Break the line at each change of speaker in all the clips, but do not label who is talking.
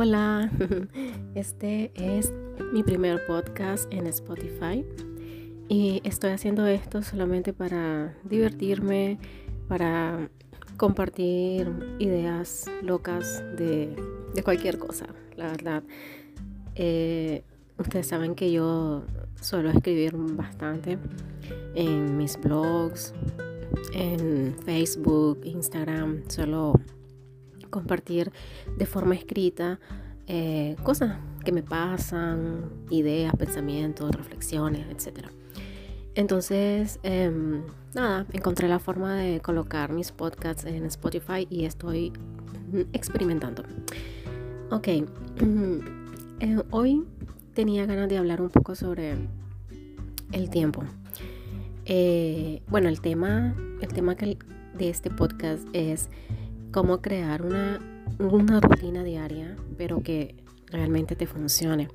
Hola, este es mi primer podcast en Spotify y estoy haciendo esto solamente para divertirme, para compartir ideas locas de, cualquier cosa, la verdad. Eh, ustedes saben que yo suelo escribir bastante en mis blogs, en Facebook, Instagram, suelo compartir de forma escrita eh, cosas que me pasan, ideas, pensamientos, reflexiones, etc. Entonces, em, nada, encontré la forma de colocar mis podcasts en Spotify y estoy experimentando. Ok, eh, hoy tenía ganas de hablar un poco sobre el tiempo. Eh, bueno, el tema, el tema de este podcast es cómo crear una, rutina diaria, pero que realmente te funcione.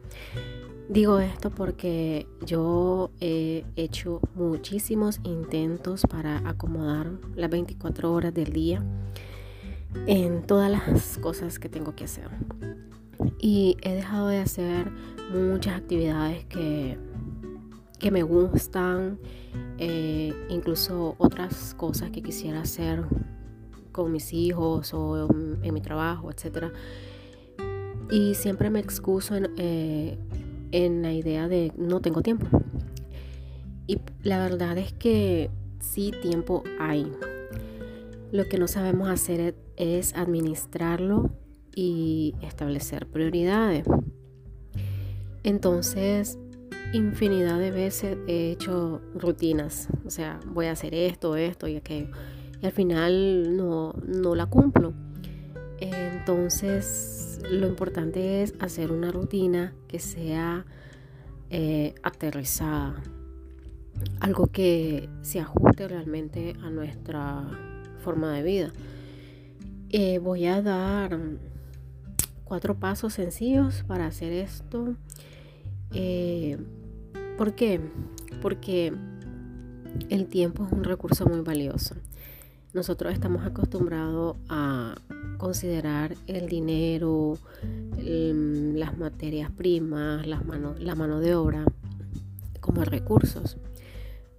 Digo esto porque yo he hecho muchísimos intentos para acomodar las 24 horas del día en todas las cosas que tengo que hacer. Y he dejado de hacer muchas actividades que, que me gustan, eh, incluso otras cosas que quisiera hacer con mis hijos o en, mi trabajo, etc. Y siempre me excuso eh, en, la idea de no tengo tiempo. Y la verdad es que sí tiempo hay. Lo que no sabemos hacer es administrarlo y establecer prioridades. Entonces, infinidad de veces he hecho rutinas. O sea, voy a hacer esto, esto y aquello y al final no, la cumplo. Entonces lo importante es hacer una rutina que sea eh, aterrizada, algo que se ajuste realmente a nuestra forma de vida. Eh, voy a dar cuatro pasos sencillos para hacer esto. Eh, ¿Por qué? Porque el tiempo es un recurso muy valioso. Nosotros estamos acostumbrados a considerar el dinero, las materias primas, la mano de obra como recursos,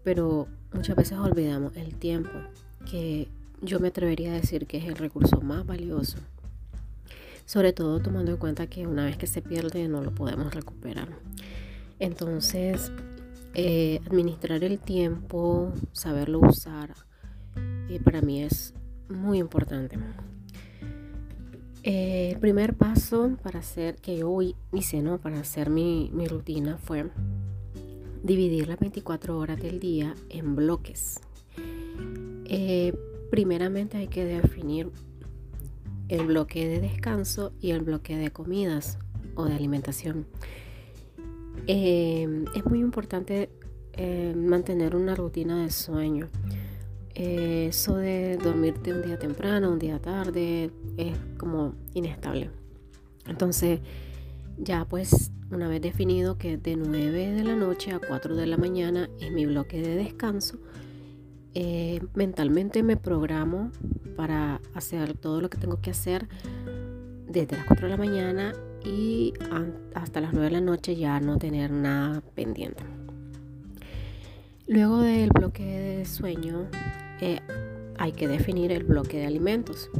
pero muchas veces olvidamos el tiempo, que yo me atrevería a decir que es el recurso más valioso, sobre todo tomando en cuenta que una vez que se pierde no lo podemos recuperar. Entonces, eh, administrar el tiempo, saberlo usar, para mí es muy importante. Eh, el primer paso para hacer, que yo hice, ¿no? Para hacer mi, rutina fue dividir las 24 horas del día en bloques. Eh, primeramente hay que definir el bloque de descanso y el bloque de comidas o de alimentación. Eh, es muy importante mantener una rutina de sueño. Eh, eso de dormirte un día temprano, un día tarde, es como inestable. Entonces, ya pues una vez definido que de 9 de la noche a 4 de la mañana es mi bloque de descanso, eh, mentalmente me programo para hacer todo lo que tengo que hacer desde las 4 de la mañana y hasta las 9 de la noche ya no tener nada pendiente. Luego del bloque de sueño eh, hay que definir el bloque de alimentos.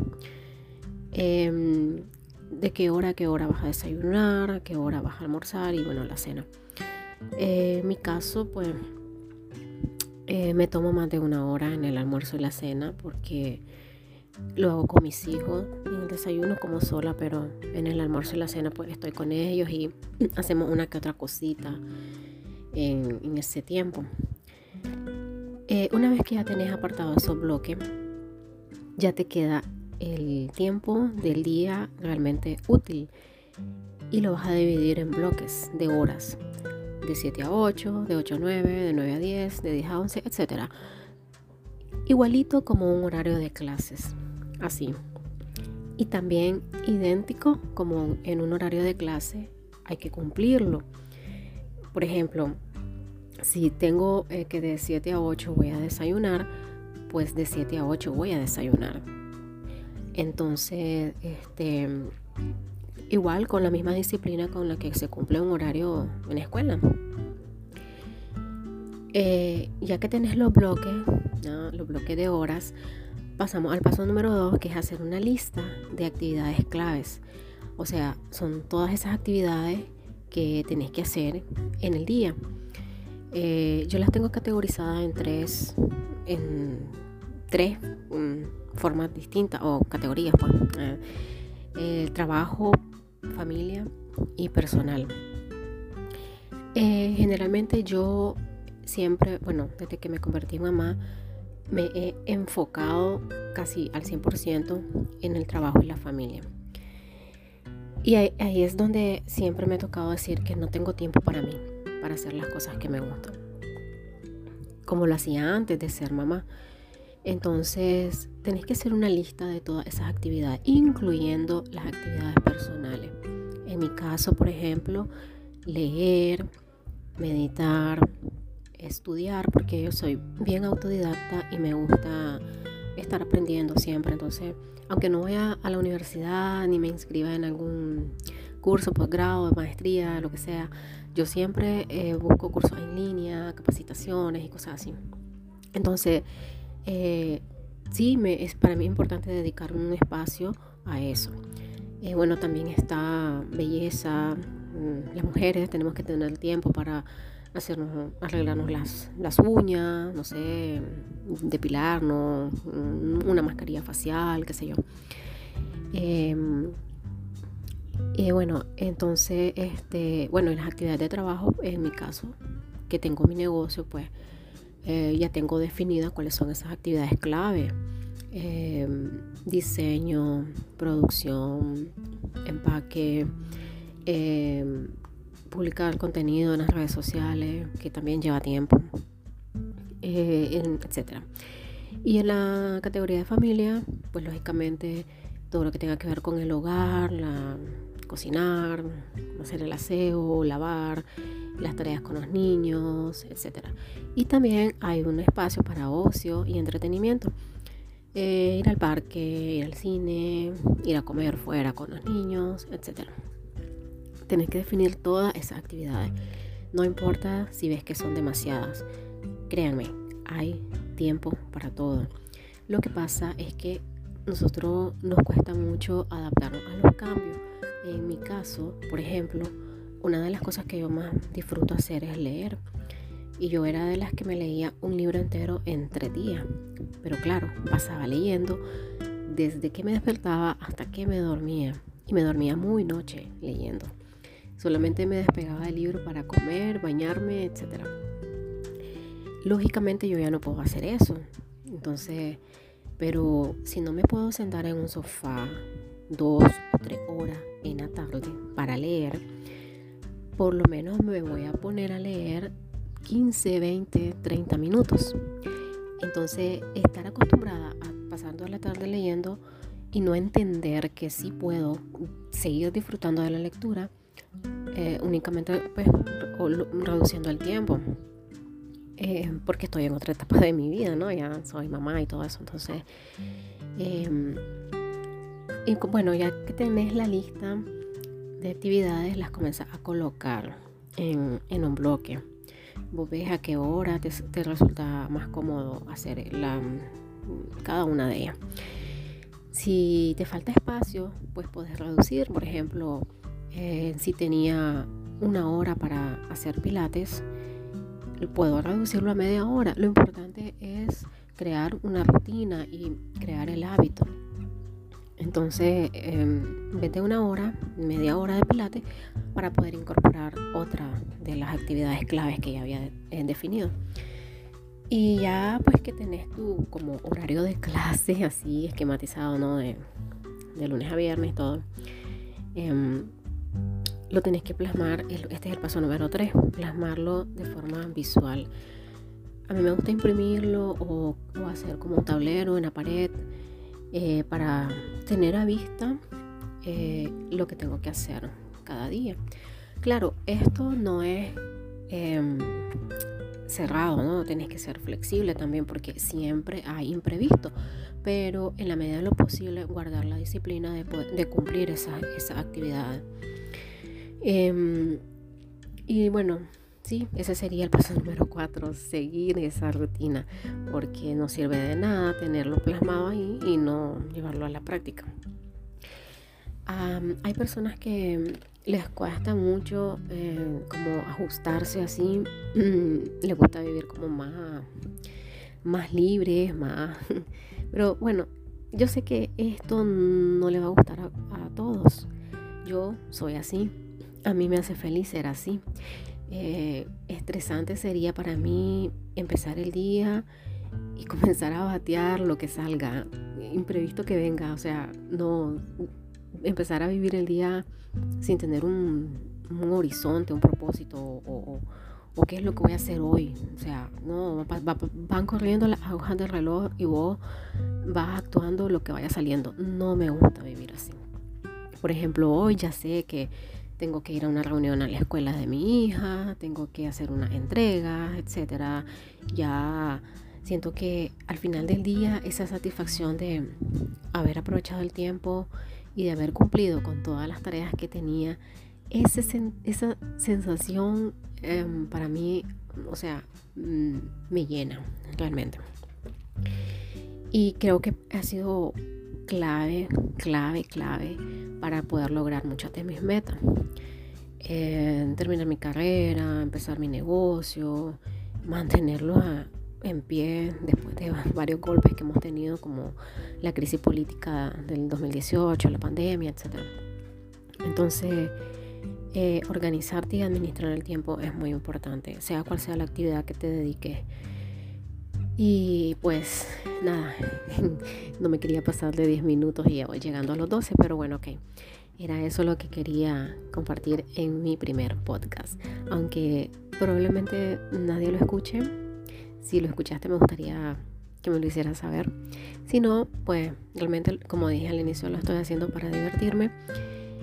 Em, de qué hora a qué hora vas a desayunar, a qué hora vas a almorzar y bueno, la cena. Eh, en mi caso, pues eh, me tomo más de una hora en el almuerzo y la cena porque lo hago con mis hijos. En el desayuno como sola, pero en el almuerzo y la cena pues estoy con ellos y hacemos una que otra cosita en, en ese tiempo. Eh, una vez que ya tenés apartado esos bloques, ya te queda el tiempo del día realmente útil y lo vas a dividir en bloques de horas, de 7 a 8, de 8 a 9, de 9 a 10, de 10 a 11, etc. Igualito como un horario de clases, así. Y también idéntico como en un horario de clase hay que cumplirlo. Por ejemplo, si tengo eh, que de 7 a 8 voy a desayunar, pues de 7 a 8 voy a desayunar. Entonces, este, igual con la misma disciplina con la que se cumple un horario en la escuela. Eh, ya que tenés los bloques, los bloques de horas, pasamos al paso número dos, que es hacer una lista de actividades claves. O sea, son todas esas actividades que tenés que hacer en el día. Eh, yo las tengo categorizadas en tres, en tres mm, formas distintas o categorías. Pues. Eh, trabajo, familia y personal. generalmente yo siempre, bueno, desde que me convertí en mamá, me he enfocado casi al 100% en el trabajo y la familia. Y ahí, es donde siempre me ha tocado decir que no tengo tiempo para mí, para hacer las cosas que me gustan. Como lo hacía antes de ser mamá. Entonces, tenéis que hacer una lista de todas esas actividades, incluyendo las actividades personales. En mi caso, por ejemplo, leer, meditar, estudiar porque yo soy bien autodidacta y me gusta estar aprendiendo siempre. Entonces, aunque no vaya a la universidad ni me inscriba en algún curso, posgrado, maestría, lo que sea, yo siempre eh, busco cursos en línea, capacitaciones y cosas así. Entonces, eh, sí, me, es para mí importante dedicar un espacio a eso. Eh, bueno, también está belleza. Mm, las mujeres tenemos que tener tiempo para hacernos, arreglarnos las, las uñas, no sé, depilarnos, una mascarilla facial, qué sé yo. Y bueno, entonces, este, bueno, en las actividades de trabajo, en mi caso, que tengo mi negocio, pues eh, ya tengo definidas cuáles son esas actividades clave. Em, diseño, producción, empaque, eh, publicar contenido en las redes sociales, que también lleva tiempo, eh, etc. Y en la categoría de familia, pues lógicamente todo lo que tenga que ver con el hogar, la, cocinar, hacer el aseo, lavar, las tareas con los niños, etc. Y también hay un espacio para ocio y entretenimiento. Eh, ir al parque, ir al cine, ir a comer fuera con los niños, etcétera tenés que definir todas esas actividades. No importa si ves que son demasiadas. Créanme, hay tiempo para todo. Lo que pasa es que nosotros nos cuesta mucho adaptarnos a los cambios. En mi caso, por ejemplo, una de las cosas que yo más disfruto hacer es leer. Y yo era de las que me leía un libro entero en tres días. Pero claro, pasaba leyendo desde que me despertaba hasta que me dormía. Y me dormía muy noche leyendo. Solamente me despegaba del libro para comer, bañarme, etc. Lógicamente yo ya no puedo hacer eso. Entonces, pero si no me puedo sentar en un sofá dos o tres horas en la tarde para leer, por lo menos me voy a poner a leer 15, 20, 30 minutos. Entonces, estar acostumbrada a pasar toda la tarde leyendo y no entender que sí puedo seguir disfrutando de la lectura, eh, únicamente pues, reduciendo el tiempo. Eh, porque estoy en otra etapa de mi vida, ¿no? Ya soy mamá y todo eso. Entonces, em, y bueno, ya que tenés la lista de actividades, las comienzas a colocar en, un bloque. Vos ves a qué hora te, resulta más cómodo hacer cada una de ellas. Si te falta espacio, pues puedes reducir, por ejemplo, eh, si tenía una hora para hacer pilates, puedo reducirlo a media hora. Lo importante es crear una rutina y crear el hábito. Entonces, vete una hora, media hora de pilates para poder incorporar otra de las actividades claves que ya había eh, definido. Y ya pues que tenés tu como horario de clase así esquematizado, ¿no? De, lunes a viernes todo. Em, lo tenés que plasmar, este es el paso número 3, plasmarlo de forma visual. A mí me gusta imprimirlo o, hacer como un tablero en la pared eh, para tener a vista eh, lo que tengo que hacer cada día. Claro, esto no es em, cerrado, ¿no? Tienes que ser flexible también porque siempre hay imprevisto, pero en la medida de lo posible guardar la disciplina de, cumplir esa, esa actividad. Em, y bueno, sí, ese sería el paso número cuatro, seguir esa rutina, porque no sirve de nada tenerlo plasmado ahí y no llevarlo a la práctica. hay personas que les cuesta mucho eh, como ajustarse así, les gusta vivir como más, más libres, más... Pero bueno, yo sé que esto no le va a gustar a, todos. Yo soy así, a mí me hace feliz ser así. Eh, estresante sería para mí empezar el día y comenzar a batear lo que salga, imprevisto que venga, o sea, no empezar a vivir el día sin tener un, horizonte, un propósito o, qué es lo que voy a hacer hoy. O sea, no, van corriendo las agujas del reloj y vos vas actuando lo que vaya saliendo. No me gusta vivir así. Por ejemplo, hoy ya sé que tengo que ir a una reunión a la escuela de mi hija, tengo que hacer una entrega, etcétera. Ya siento que al final del día esa satisfacción de haber aprovechado el tiempo y de haber cumplido con todas las tareas que tenía, ese, esa sensación em, para mí, o sea, mm, me llena realmente. Y creo que ha sido clave, clave, clave para poder lograr muchas de mis metas. terminar mi carrera, empezar mi negocio, mantenerlo en pie después de varios golpes que hemos tenido como la crisis política del 2018, la pandemia, etc. Entonces, eh, organizarte y administrar el tiempo es muy importante, sea cual sea la actividad que te dediques. Y pues nada, no me quería pasar de 10 minutos y llegando a los 12, pero bueno, ok. Era eso lo que quería compartir en mi primer podcast. Aunque probablemente nadie lo escuche, si lo escuchaste me gustaría que me lo hicieras saber. Si no, pues realmente como dije al inicio lo estoy haciendo para divertirme,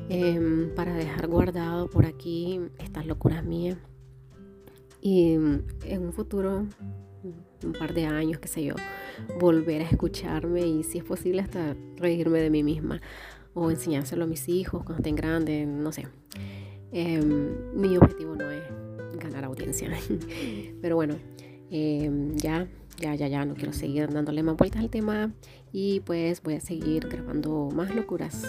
em, para dejar guardado por aquí estas locuras mías. Y en un futuro, un par de años, qué sé yo, volver a escucharme y si es posible hasta reírme de mí misma o enseñárselo a mis hijos cuando estén grandes, no sé. Em, mi objetivo no es ganar audiencia, pero bueno, Em, ya, ya, ya, ya, no quiero seguir dándole más vueltas al tema y pues voy a seguir grabando más locuras.